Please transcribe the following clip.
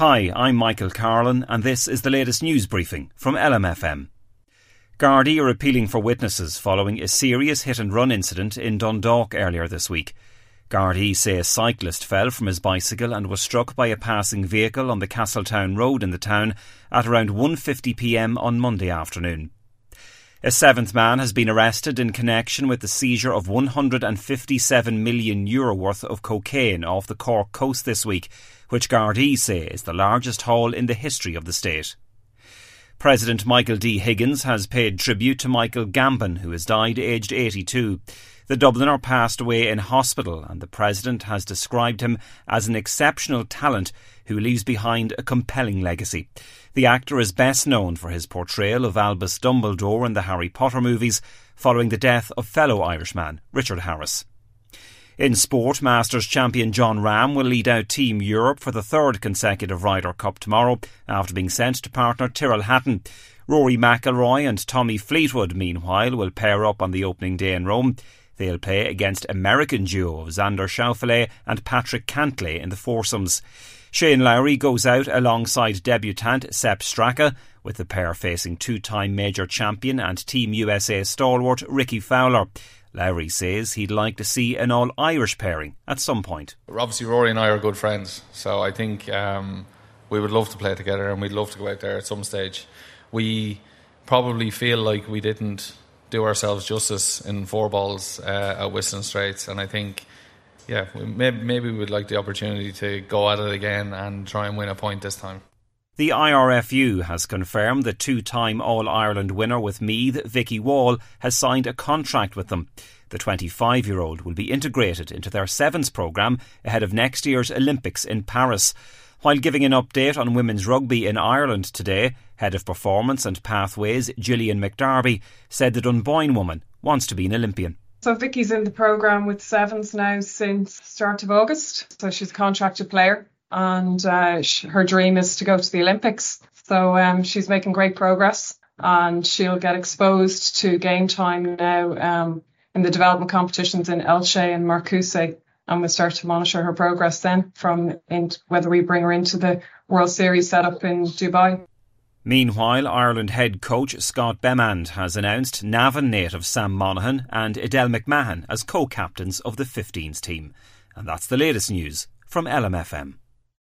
Hi, I'm Michael Carlin, and this is the latest news briefing from LMFM. Gardaí are appealing for witnesses following a serious hit and run incident in Dundalk earlier this week. Gardaí say a cyclist fell from his bicycle and was struck by a passing vehicle on the Castletown Road in the town at around 1:50 p.m. on Monday afternoon. A seventh man has been arrested in connection with the seizure of 157 million euro worth of cocaine off the Cork coast this week, which Gardaí say is the largest haul in the history of the state. President Michael D. Higgins has paid tribute to Michael Gambon, who has died aged 82. The Dubliner passed away in hospital, and the President has described him as an exceptional talent who leaves behind a compelling legacy. The actor is best known for his portrayal of Albus Dumbledore in the Harry Potter movies, following the death of fellow Irishman Richard Harris. In sport, Masters champion Jon Rahm will lead out Team Europe for the third consecutive Ryder Cup tomorrow after being sent to partner Tyrrell Hatton. Rory McIlroy and Tommy Fleetwood, meanwhile, will pair up on the opening day in Rome. They'll play against American duo Xander Schauffele and Patrick Cantlay in the foursomes. Shane Lowry goes out alongside debutant Sepp Straka, with the pair facing two-time major champion and Team USA stalwart Rickie Fowler. Lowry says he'd like to see an all Irish pairing at some point. Obviously, Rory and I are good friends, so I think um, we would love to play together and we'd love to go out there at some stage. We probably feel like we didn't do ourselves justice in four balls uh, at Whistling Straits, and I think, yeah, maybe, maybe we'd like the opportunity to go at it again and try and win a point this time. The IRFU has confirmed the two time All Ireland winner with Meath, Vicky Wall, has signed a contract with them. The 25 year old will be integrated into their Sevens programme ahead of next year's Olympics in Paris. While giving an update on women's rugby in Ireland today, Head of Performance and Pathways Gillian McDarby said the Dunboyne woman wants to be an Olympian. So Vicky's in the programme with Sevens now since start of August. So she's a contracted player and uh, her dream is to go to the Olympics. So um, she's making great progress and she'll get exposed to game time now um, in the development competitions in Elche and Marcuse, and we'll start to monitor her progress then from in, whether we bring her into the World Series setup in Dubai. Meanwhile, Ireland head coach Scott Bemand has announced Navan native Sam Monaghan and Edel McMahon as co-captains of the 15s team. And that's the latest news from LMFM.